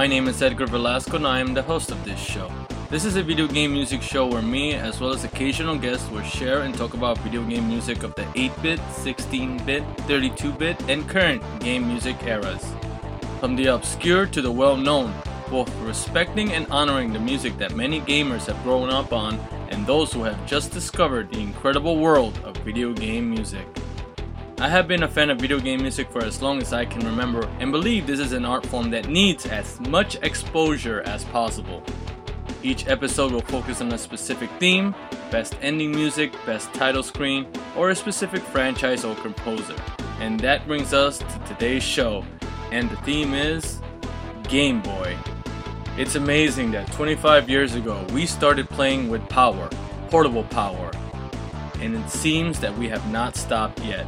My name is Edgar Velasco and I am the host of this show. This is a video game music show where me, as well as occasional guests, will share and talk about video game music of the 8 bit, 16 bit, 32 bit, and current game music eras. From the obscure to the well known, both respecting and honoring the music that many gamers have grown up on and those who have just discovered the incredible world of video game music. I have been a fan of video game music for as long as I can remember and believe this is an art form that needs as much exposure as possible. Each episode will focus on a specific theme, best ending music, best title screen, or a specific franchise or composer. And that brings us to today's show, and the theme is Game Boy. It's amazing that 25 years ago we started playing with power, portable power, and it seems that we have not stopped yet.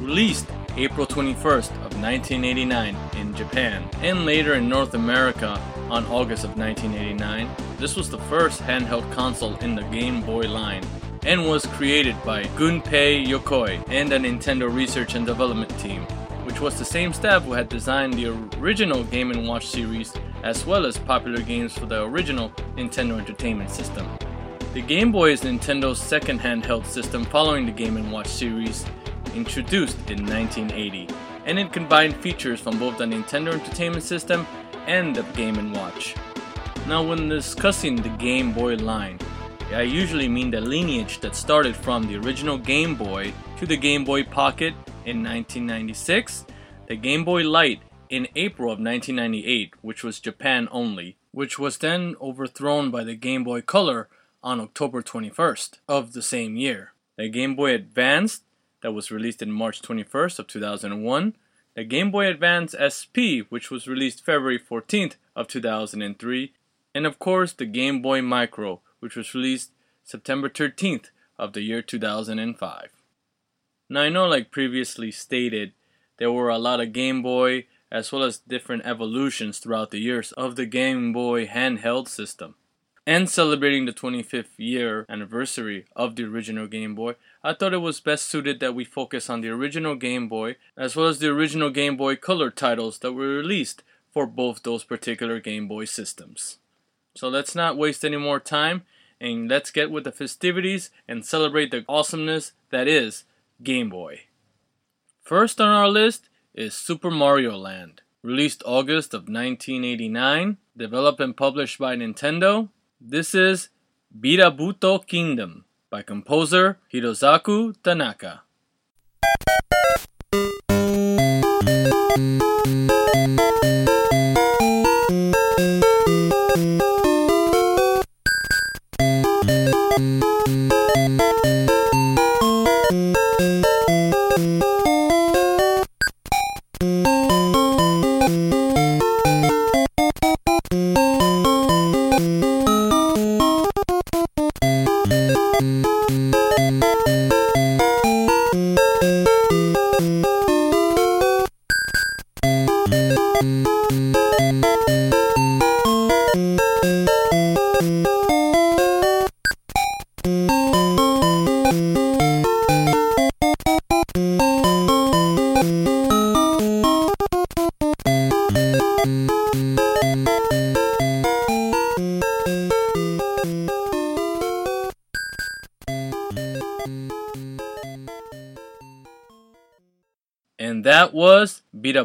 Released April 21st of 1989 in Japan and later in North America on August of 1989, this was the first handheld console in the Game Boy line and was created by Gunpei Yokoi and the Nintendo research and development team, which was the same staff who had designed the original Game & Watch series as well as popular games for the original Nintendo Entertainment System. The Game Boy is Nintendo's second handheld system following the Game & Watch series introduced in 1980, and it combined features from both the Nintendo Entertainment System and the Game & Watch. Now when discussing the Game Boy line, I usually mean the lineage that started from the original Game Boy to the Game Boy Pocket in 1996, the Game Boy Light in April of 1998, which was Japan only, which was then overthrown by the Game Boy Color on October 21st of the same year. The Game Boy Advanced that was released in March 21st of 2001, the Game Boy Advance SP which was released February 14th of 2003, and of course the Game Boy Micro which was released September 13th of the year 2005. Now I know like previously stated there were a lot of Game Boy as well as different evolutions throughout the years of the Game Boy handheld system and celebrating the 25th year anniversary of the original Game Boy, I thought it was best suited that we focus on the original Game Boy as well as the original Game Boy Color titles that were released for both those particular Game Boy systems. So let's not waste any more time and let's get with the festivities and celebrate the awesomeness that is Game Boy. First on our list is Super Mario Land, released August of 1989, developed and published by Nintendo this is Birabuto Kingdom by composer Hirokazu Tanaka.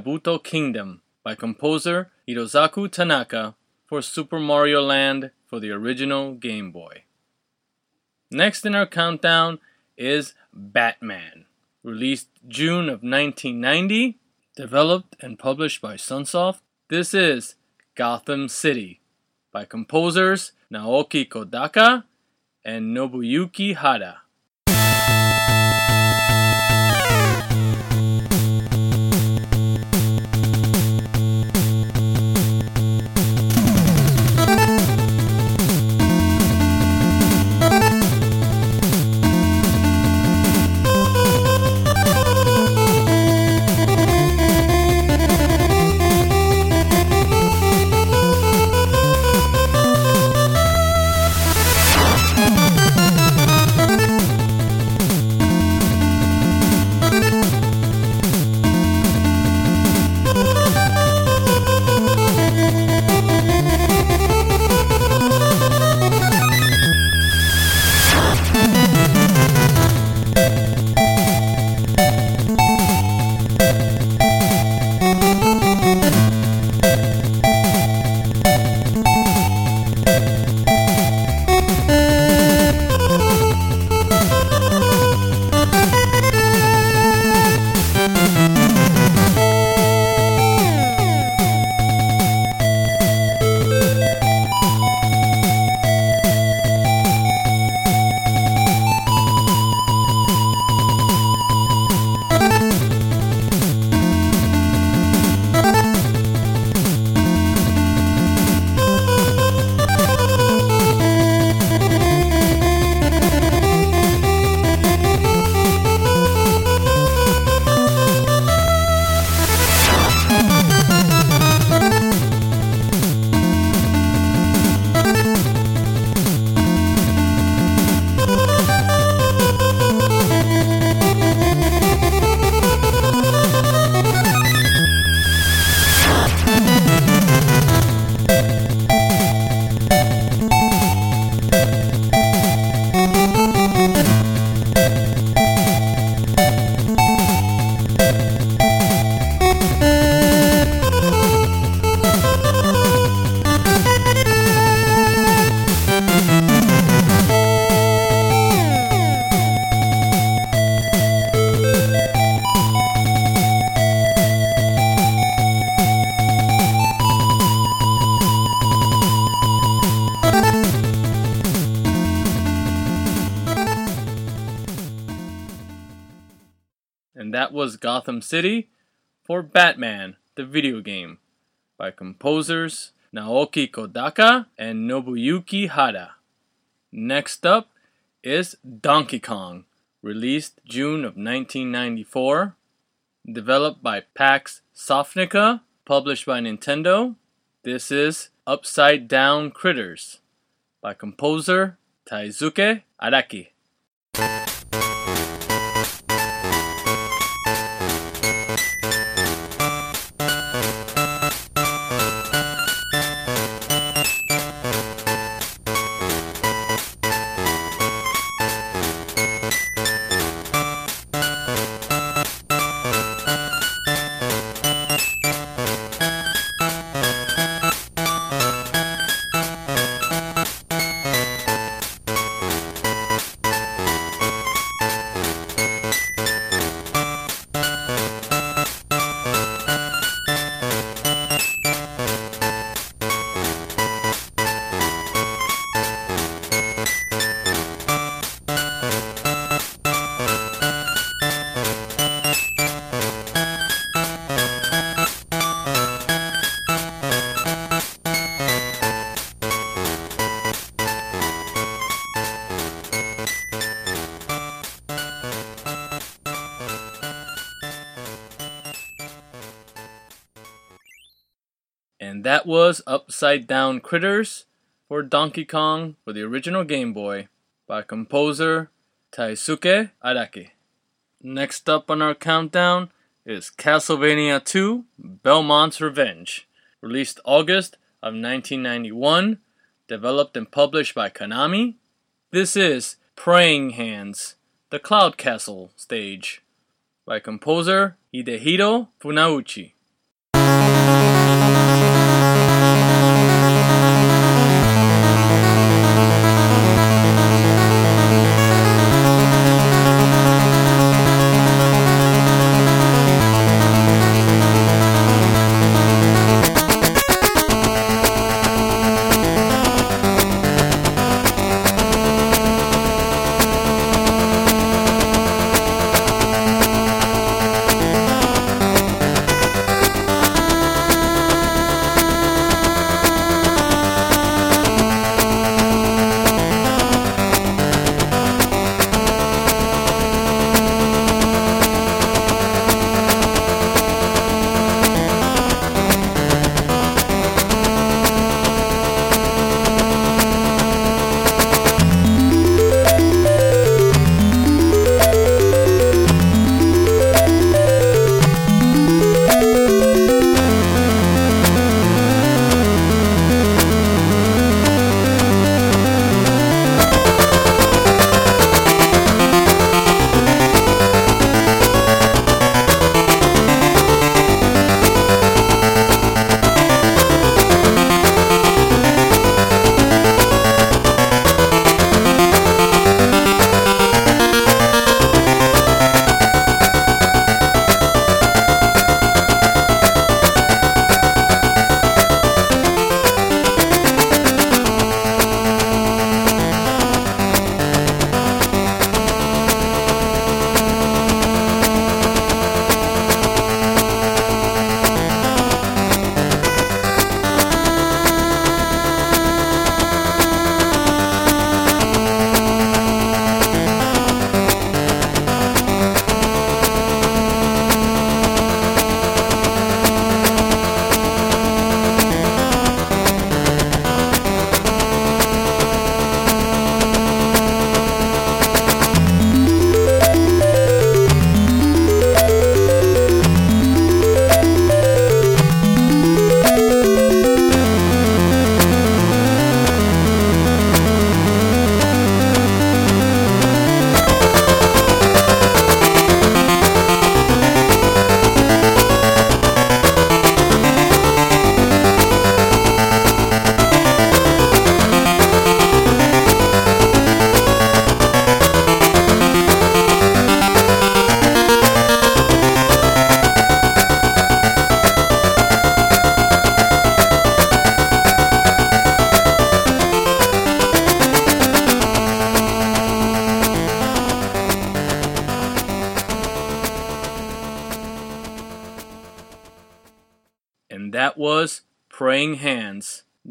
Was Kingdom by composer Hirokazu Tanaka for Super Mario Land for the original Game Boy. Next in our countdown is Batman, released June of 1990, developed and published by Sunsoft. This is Gotham City by composers Naoki Kodaka and Nobuyuki Hara. And that was Gotham City for Batman, the video game, by composers Naoki Kodaka and Nobuyuki Hara. Next up is Donkey Kong, released June of 1994, developed by Pax Softnica, published by Nintendo. This is Upside Down Critters by composer Taisuke Araki. Was Upside Down Critters for Donkey Kong for the original Game Boy by composer Taisuke Araki. Next up on our countdown is Castlevania 2 Belmont's Revenge, released August of 1991, developed and published by Konami. This is Praying Hands, the Cloud Castle stage, by composer Hidehiro Funauchi.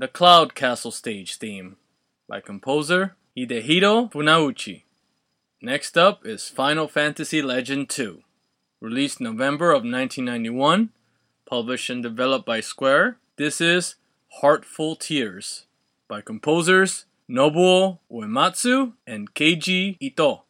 The Cloud Castle stage theme, by composer Hidehiro Funauchi. Next up is Final Fantasy Legend II, released November of 1991, published and developed by Square. This is Heartful Tears, by composers Nobuo Uematsu and Keiji Ito.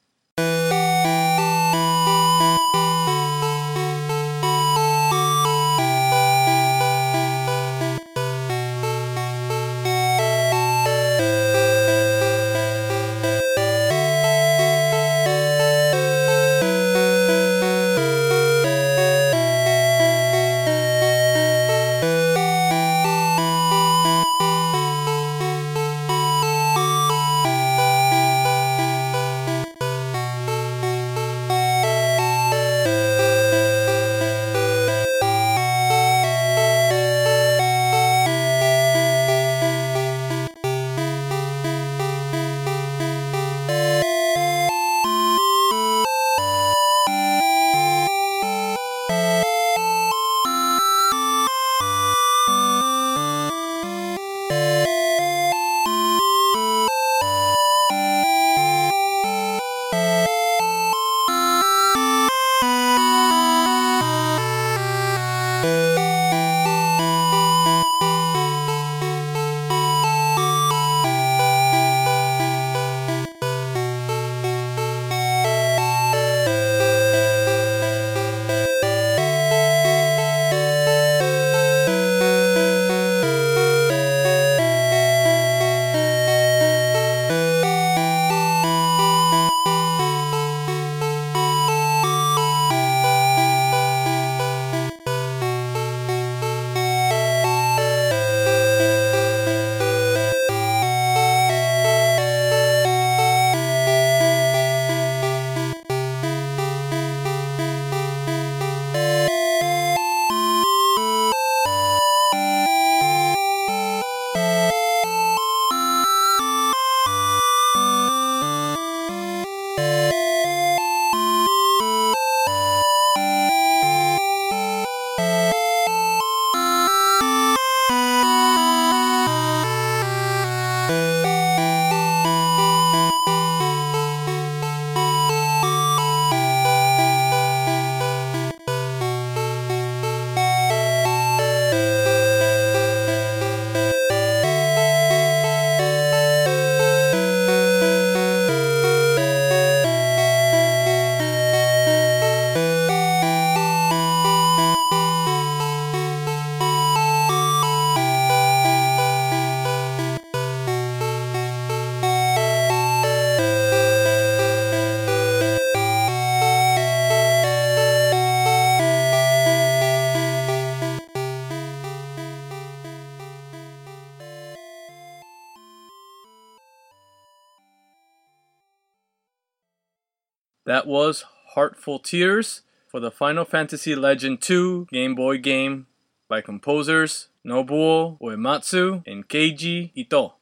That was Heartful Tears for the Final Fantasy Legend II Game Boy game by composers Nobuo Uematsu and Keiji Ito.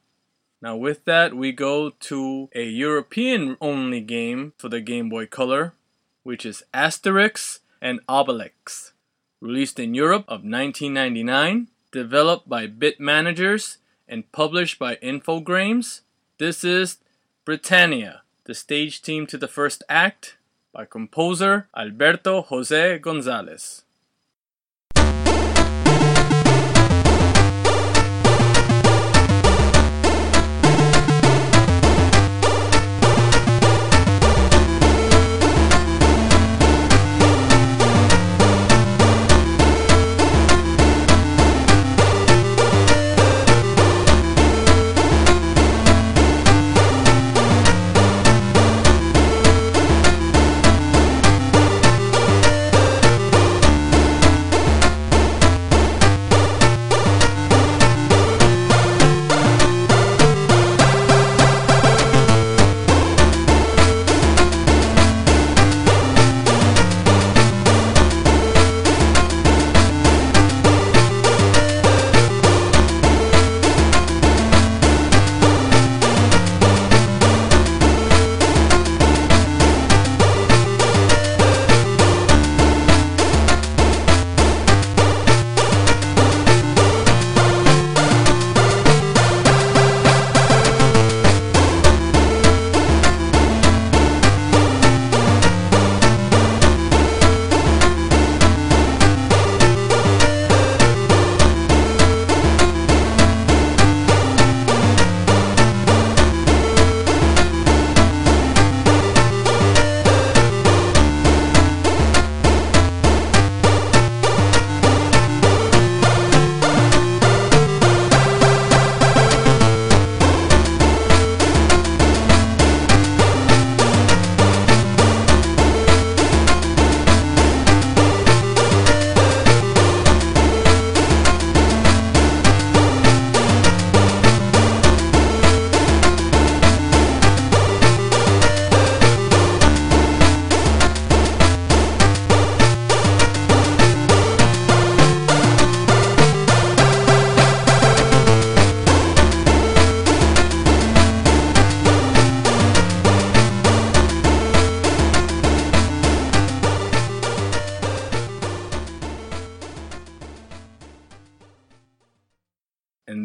Now, with that, we go to a European only game for the Game Boy Color, which is Asterix and Obelix. Released in Europe of 1999, developed by Bit Managers and published by Infogrames. This is Britannia, the stage team to the first act by composer Alberto Jose Gonzalez.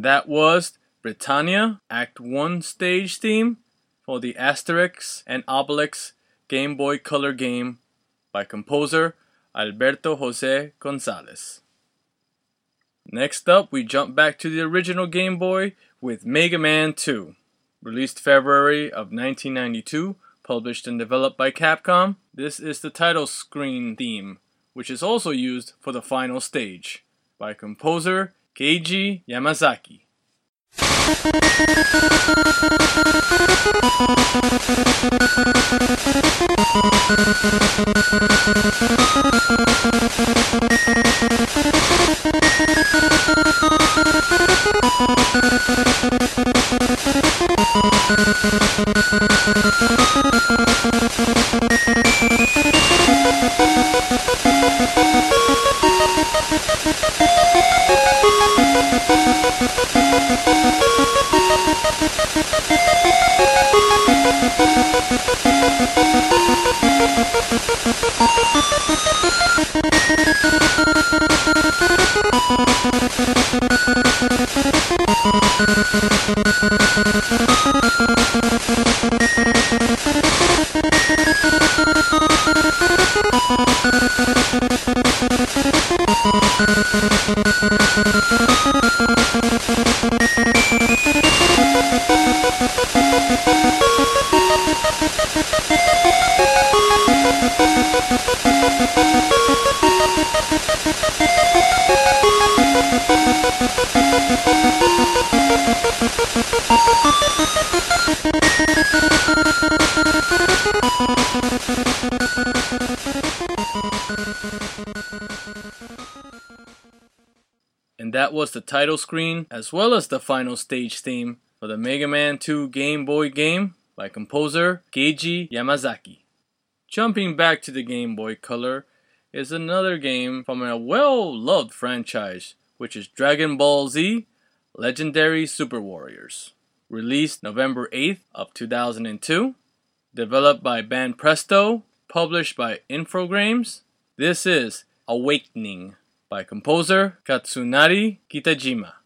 That was Britannia Act 1 stage theme for the Asterix and Obelix Game Boy Color game by composer Alberto Jose Gonzalez. Next up, we jump back to the original Game Boy with Mega Man 2, released February of 1992, published and developed by Capcom. This is the title screen theme, which is also used for the final stage, by composer Keiji Yamazaki. And that was the title screen as well as the final stage theme for the Mega Man 2 Game Boy game by composer Keiji Yamazaki. Jumping back to the Game Boy Color is another game from a well loved franchise, which is Dragon Ball Z Legendary Super Warriors. Released November 8th of 2002, developed by Banpresto, published by Infogrames. This is Awakening by composer Katsunari Kitajima.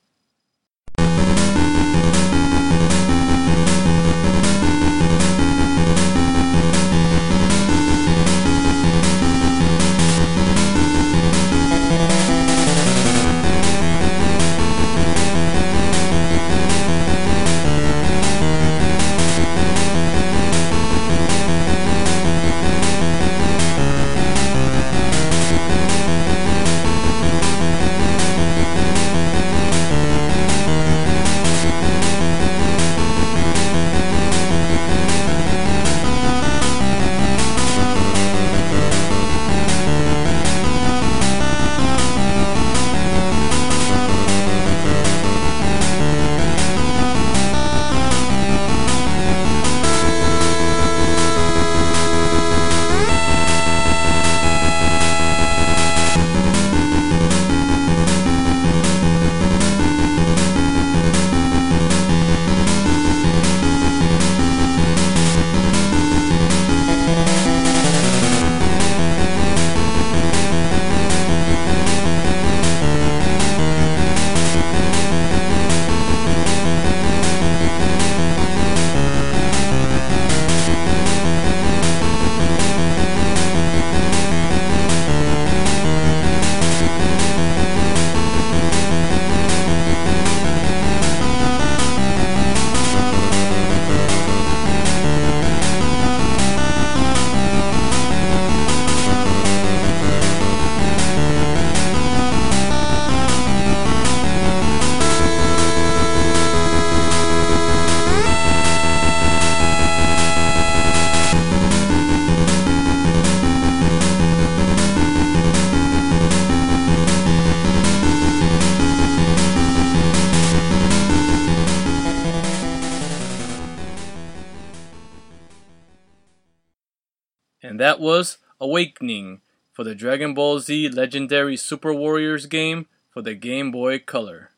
The Dragon Ball Z Legendary Super Warriors game for the Game Boy Color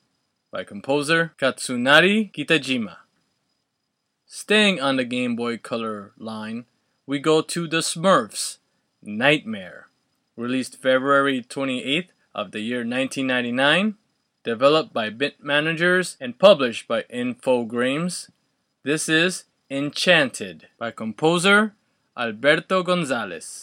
by composer Katsunari Kitajima. Staying on the Game Boy Color line, we go to the Smurfs Nightmare, released February 28th of the year 1999, developed by Bit Managers and published by Infogrames. This is Enchanted by composer Alberto Gonzalez.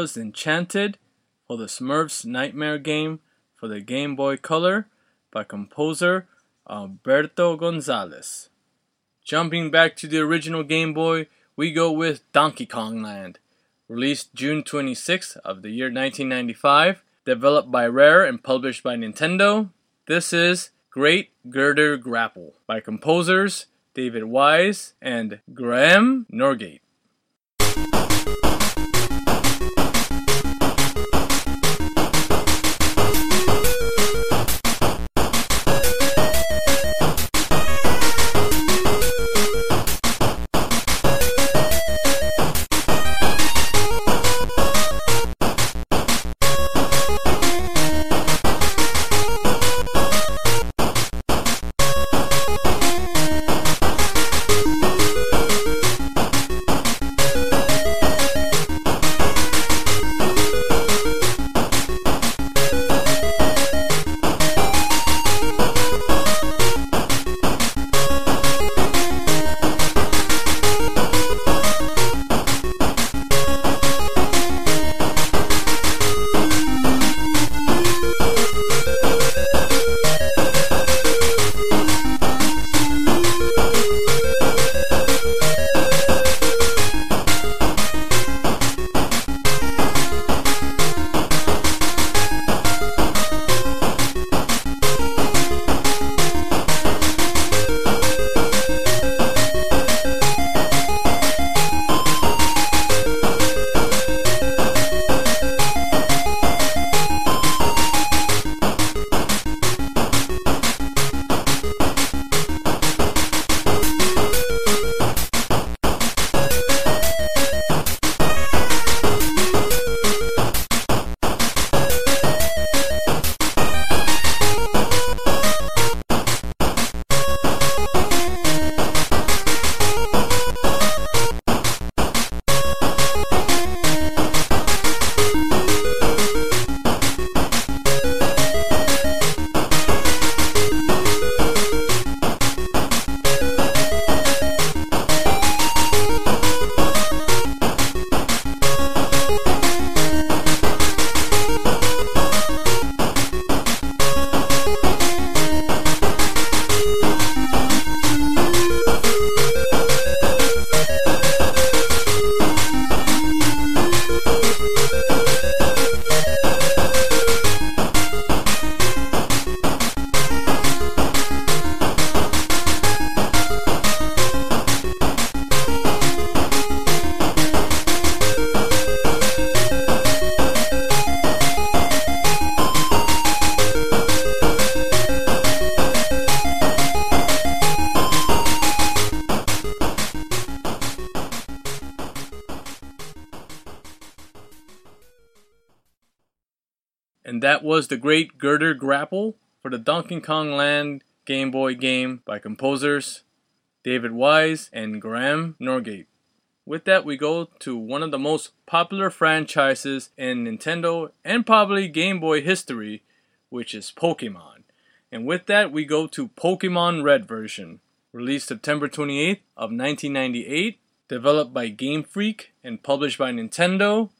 Was Enchanted for the Smurfs Nightmare game for the Game Boy Color by composer Alberto Gonzalez. Jumping back to the original Game Boy, we go with Donkey Kong Land, released June 26th of the year 1995, developed by Rare and published by Nintendo. This is Great Girder Grapple by composers David Wise and Graham Norgate. That was the great Girder Grapple for the Donkey Kong Land Game Boy game by composers David Wise and Graham Norgate. With that, we go to one of the most popular franchises in Nintendo and probably Game Boy history, which is Pokemon. And with that, we go to Pokemon Red version, released September 28th of 1998, developed by Game Freak and published by Nintendo.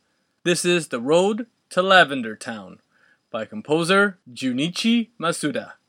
This is The Road to Lavender Town by composer Junichi Masuda.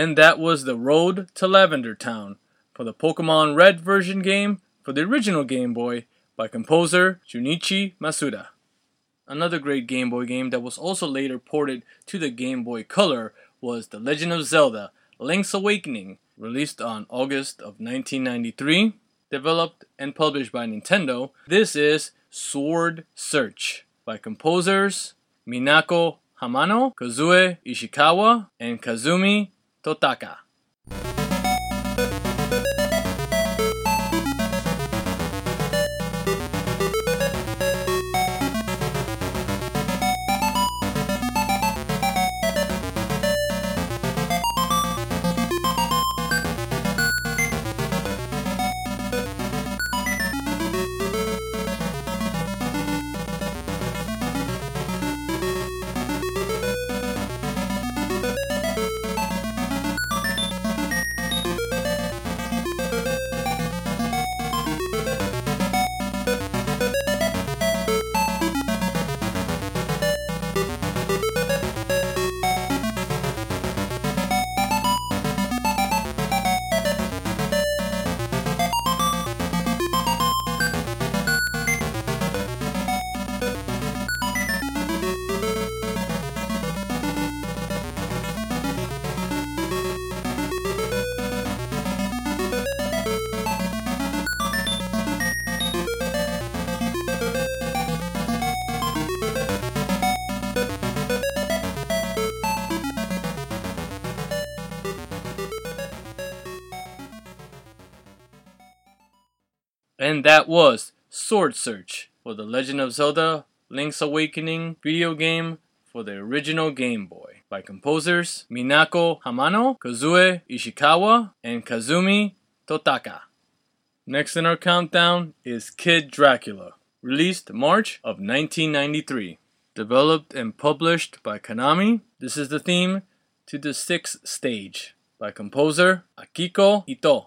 And that was The Road to Lavender Town for the Pokemon Red version game for the original Game Boy by composer Junichi Masuda. Another great Game Boy game that was also later ported to the Game Boy Color was The Legend of Zelda Link's Awakening, released on August of 1993, developed and published by Nintendo. This is Sword Search by composers Minako Hamano, Kazue Ishikawa, and Kazumi Totaka. And that was Sword Search for The Legend of Zelda Link's Awakening video game for the original Game Boy by composers Minako Hamano, Kazue Ishikawa, and Kazumi Totaka. Next in our countdown is Kid Dracula, released March of 1993. Developed and published by Konami, this is the theme to the sixth stage by composer Akiko Ito.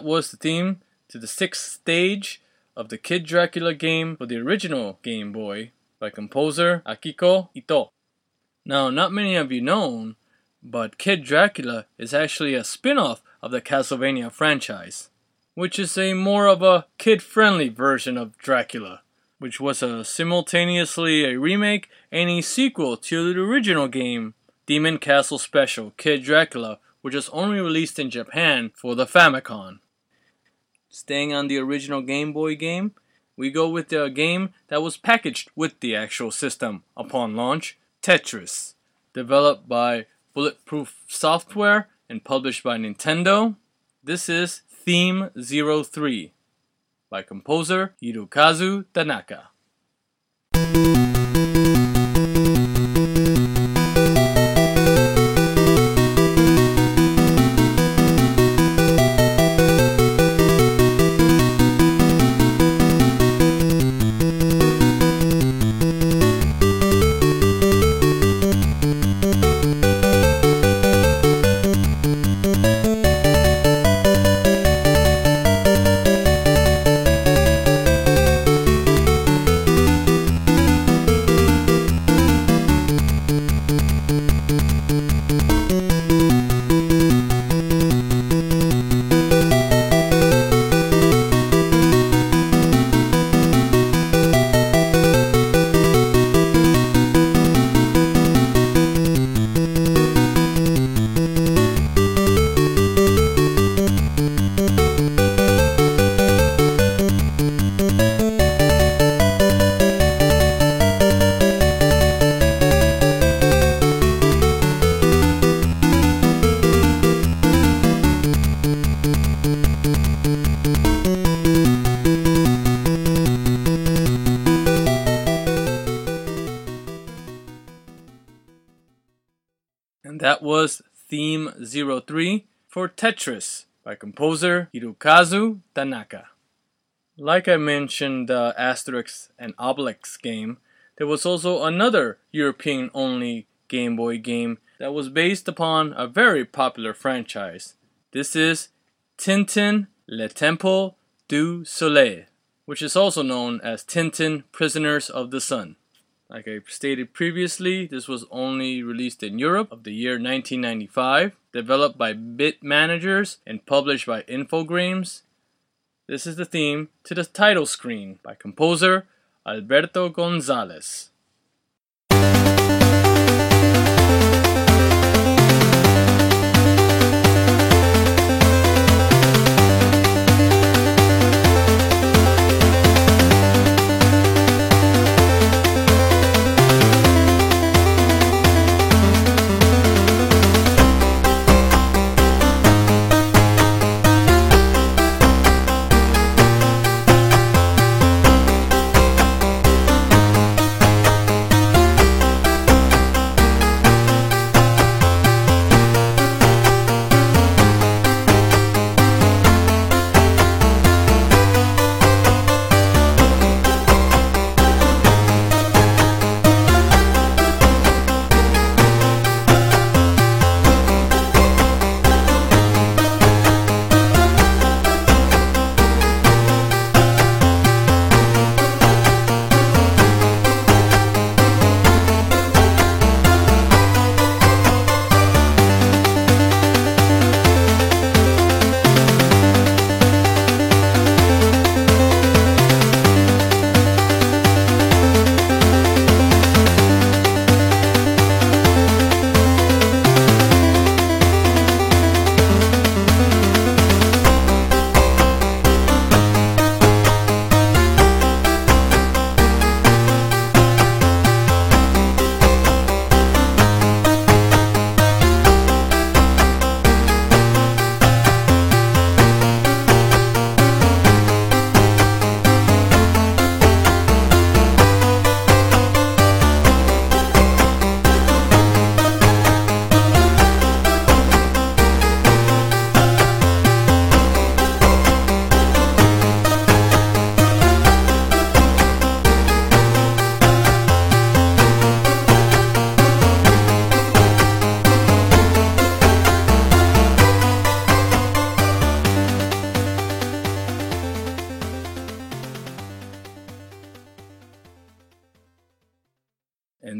That was the theme to the sixth stage of the Kid Dracula game for the original Game Boy by composer Akiko Ito. Now, not many of you know, but Kid Dracula is actually a spin off of the Castlevania franchise, which is a more of a kid friendly version of Dracula, which was a simultaneously a remake and a sequel to the original game, Demon Castle Special Kid Dracula, which was only released in Japan for the Famicom. Staying on the original Game Boy game, we go with the game that was packaged with the actual system upon launch Tetris. Developed by Bulletproof Software and published by Nintendo. This is Theme 03 by composer Hirokazu Tanaka. 03 for Tetris by composer Hirokazu Tanaka. Like I mentioned the Asterix and Obelix game, there was also another European only Game Boy game that was based upon a very popular franchise. This is Tintin Le Temple du Soleil, which is also known as Tintin Prisoners of the Sun. Like I stated previously, this was only released in Europe of the year 1995, developed by Bit Managers and published by Infogrames. This is the theme to the title screen by composer Alberto Gonzalez.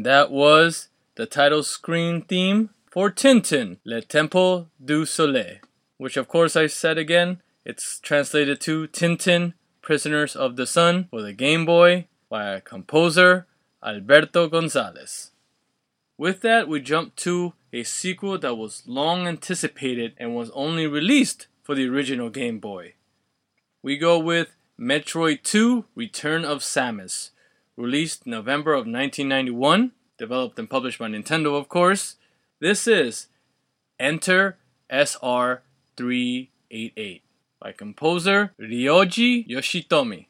And that was the title screen theme for Tintin, Le Temple du Soleil, which of course I said again, it's translated to Tintin, Prisoners of the Sun for the Game Boy by composer Alberto Gonzalez. With that, we jump to a sequel that was long anticipated and was only released for the original Game Boy. We go with Metroid 2 Return of Samus, released November of 1991, developed and published by Nintendo, of course. This is Enter SR 388 by composer Ryoji Yoshitomi.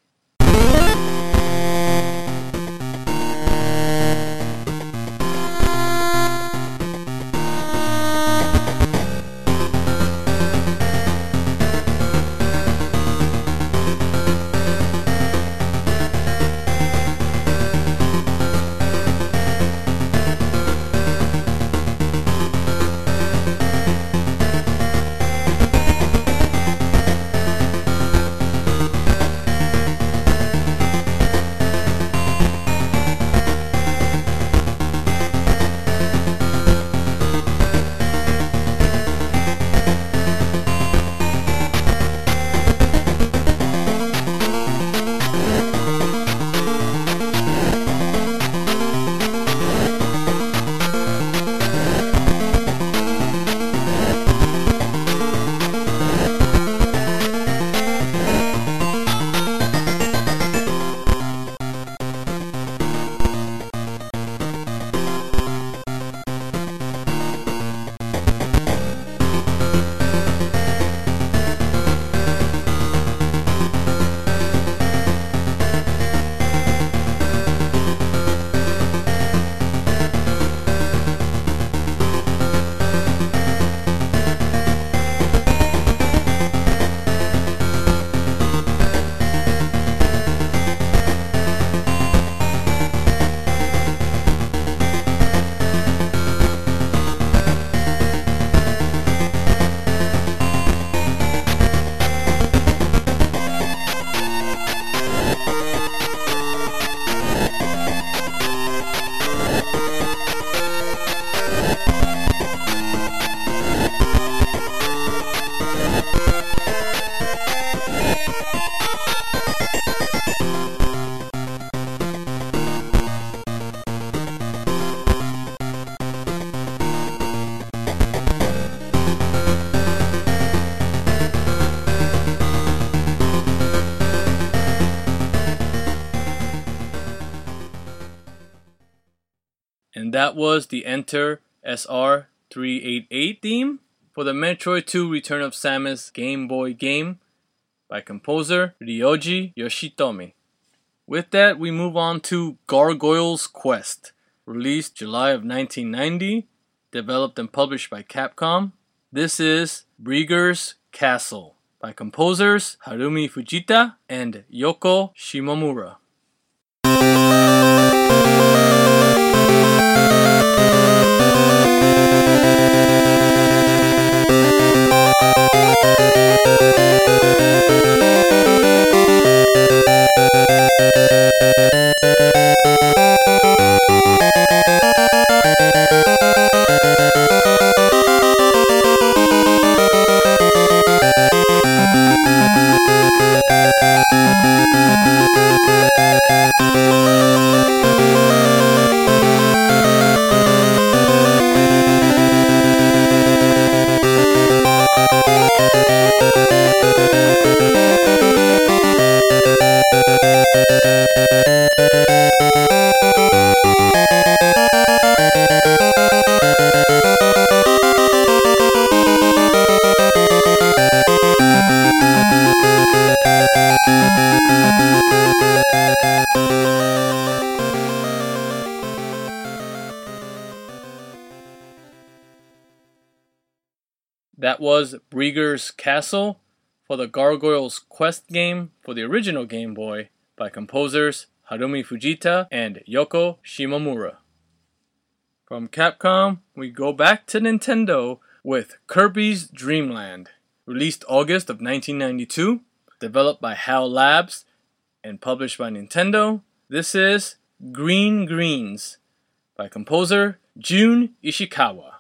That was the Enter SR388 theme for the Metroid 2 Return of Samus Game Boy game by composer Ryoji Yoshitomi. With that, we move on to Gargoyle's Quest, released July of 1990, developed and published by Capcom. This is Breager's Castle by composers Harumi Fujita and Yoko Shimomura. Castle for the Gargoyle's Quest game for the original Game Boy by composers Harumi Fujita and Yoko Shimomura. From Capcom, we go back to Nintendo with Kirby's Dream Land, released August of 1992, developed by HAL Labs and published by Nintendo. This is Green Greens by composer Jun Ishikawa.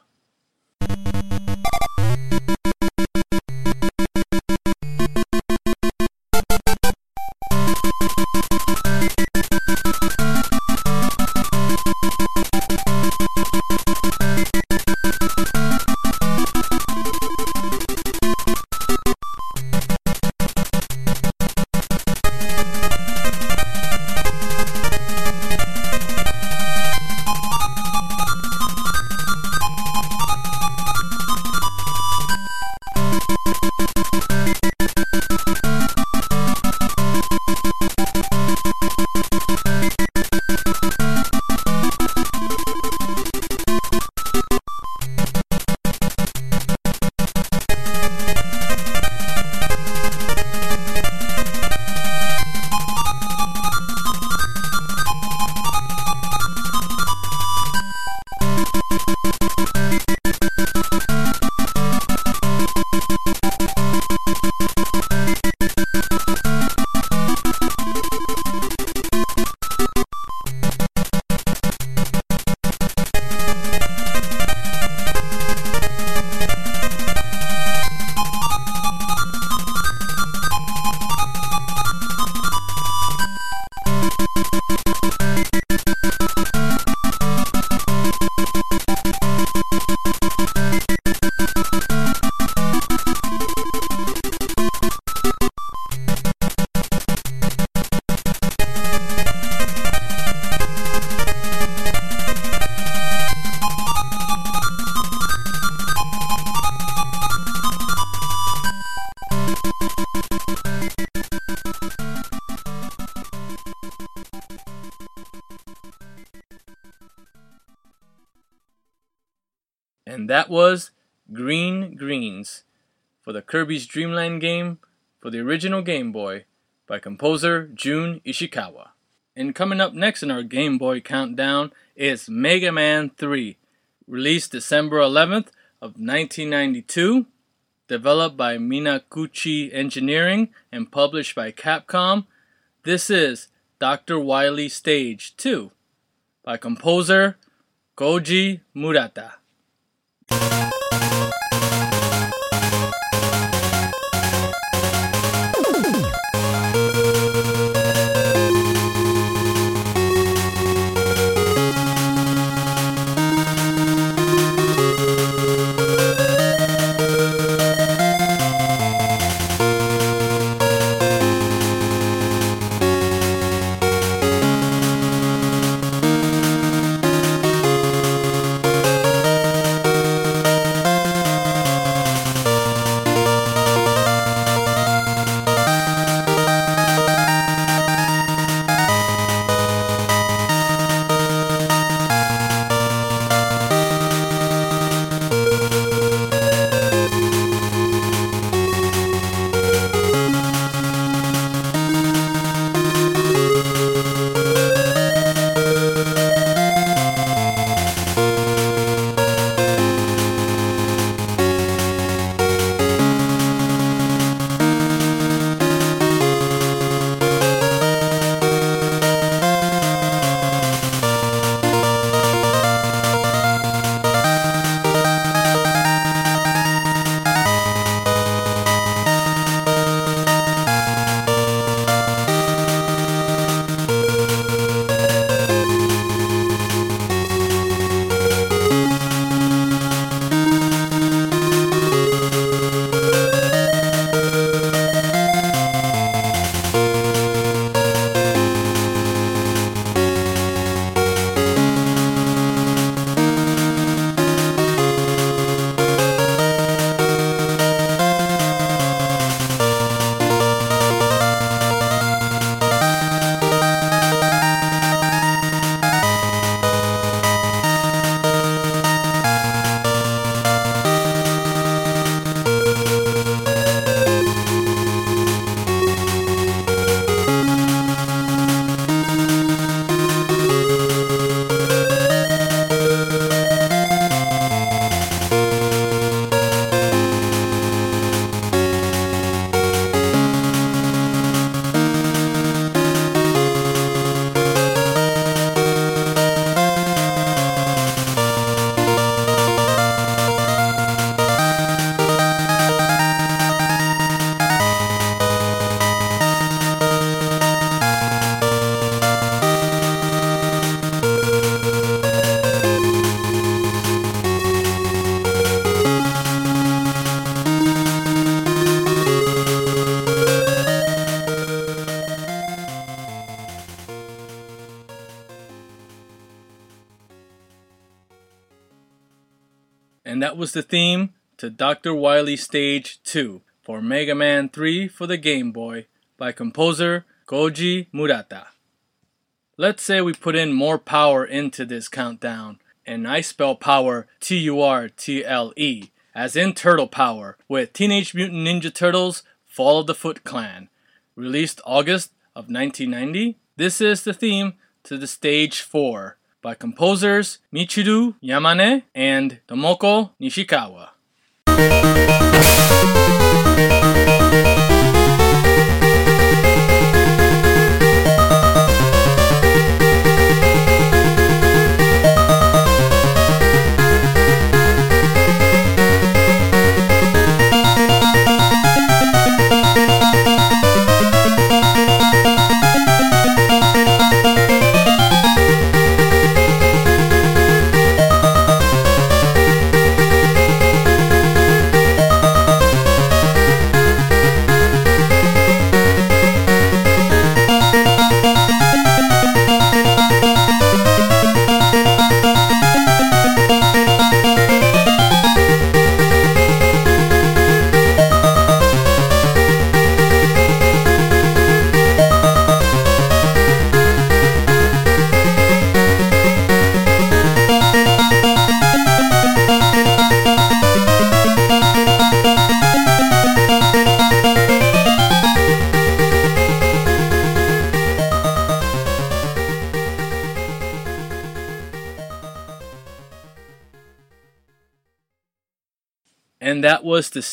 Kirby's Dream Land game for the original Game Boy by composer Jun Ishikawa. And coming up next in our Game Boy countdown is Mega Man 3, released December 11th of 1992, developed by Minakuchi Engineering and published by Capcom. This is Dr. Wily Stage 2 by composer Koji Murata. Was the theme to Dr. Wily Stage 2 for Mega Man 3 for the Game Boy by composer Koji Murata. Let's say we put in more power into this countdown, and I spell power T U R T L E, as in Turtle Power, with Teenage Mutant Ninja Turtles Fall of the Foot Clan, released August of 1990. This is the theme to the Stage 4 by composers Michiru Yamane and Tomoko Nishikawa.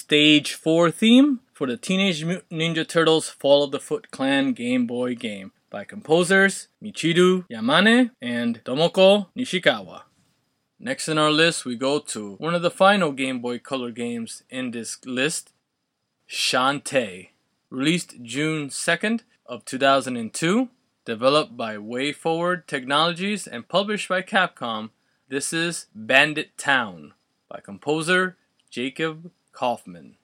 Stage 4 theme for the Teenage Mutant Ninja Turtles Fall of the Foot Clan Game Boy game by composers Michiru Yamane and Tomoko Nishikawa. Next in our list, we go to one of the final Game Boy Color games in this list, Shantae. Released June 2nd of 2002, developed by WayForward Technologies and published by Capcom. This is Bandit Town by composer Jacob Kaufman.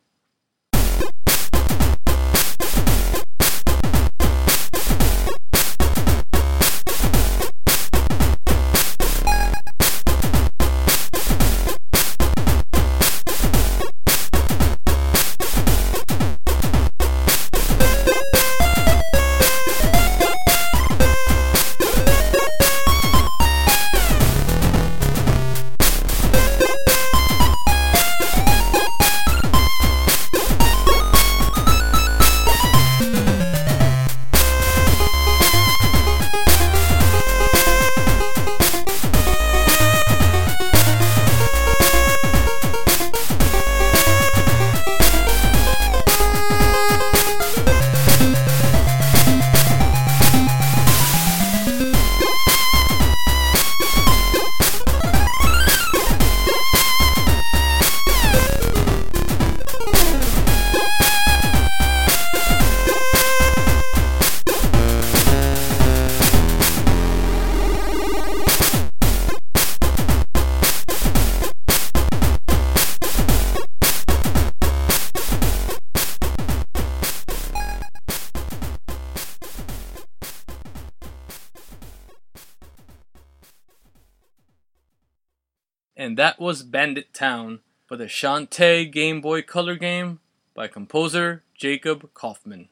That was Bandit Town for the Shantae Game Boy Color game by composer Jacob Kaufman.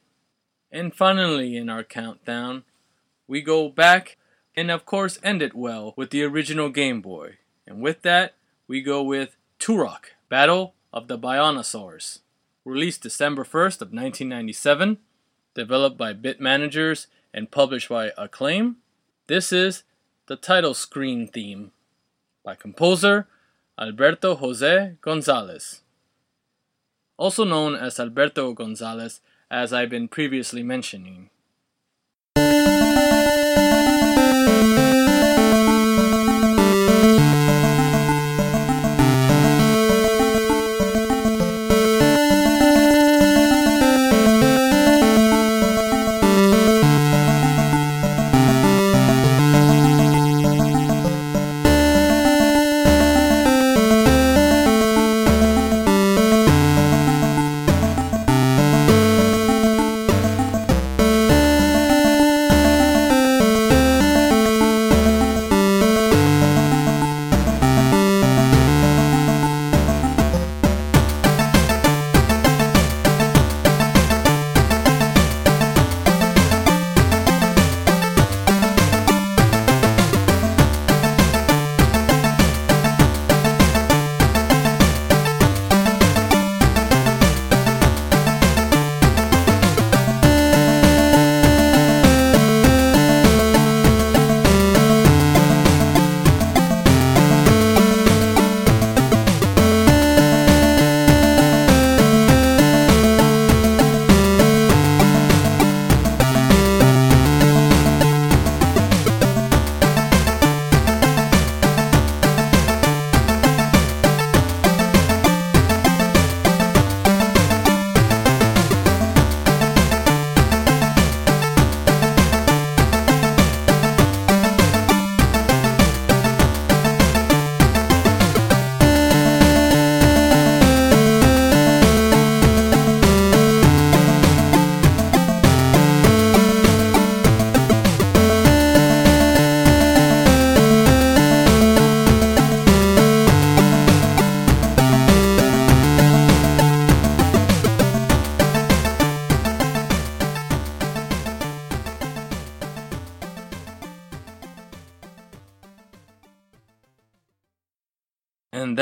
And finally, in our countdown, we go back and, of course, end it well with the original Game Boy. And with that, we go with Turok Battle of the Bionosaurs. Released December 1st of 1997, developed by Bit Managers and published by Acclaim. This is the title screen theme by composer Alberto Jose Gonzalez. Also known as Alberto Gonzalez, as I've been previously mentioning.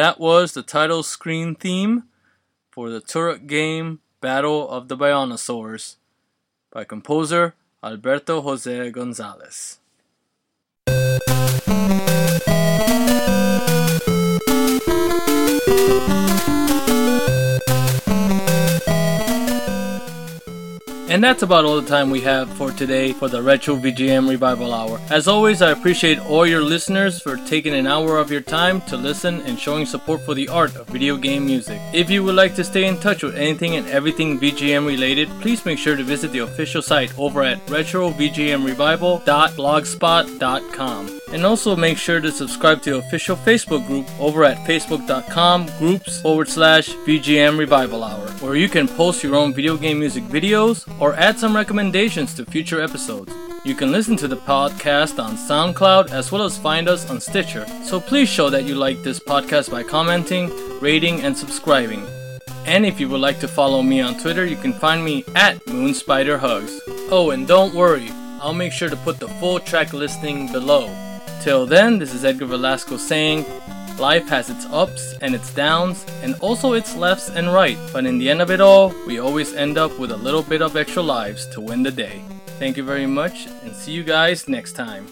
That was the title screen theme for the Turok game Battle of the Bionosaurs by composer Alberto Jose Gonzalez. And that's about all the time we have for today for the Retro VGM Revival Hour. As always, I appreciate all your listeners for taking an hour of your time to listen and showing support for the art of video game music. If you would like to stay in touch with anything and everything VGM related, please make sure to visit the official site over at retrovgmrevival.blogspot.com. And also make sure to subscribe to the official Facebook group over at facebook.com groups forward slash VGM Revival Hour, where you can post your own video game music videos or add some recommendations to future episodes. You can listen to the podcast on SoundCloud as well as find us on Stitcher. So please show that you like this podcast by commenting, rating, and subscribing. And if you would like to follow me on Twitter, you can find me at MoonSpiderHugs. Oh, and don't worry, I'll make sure to put the full track listing below. Till then, this is Edgar Velasco saying, Life has its ups and its downs, and also its lefts and right, but in the end of it all, we always end up with a little bit of extra lives to win the day. Thank you very much, and see you guys next time.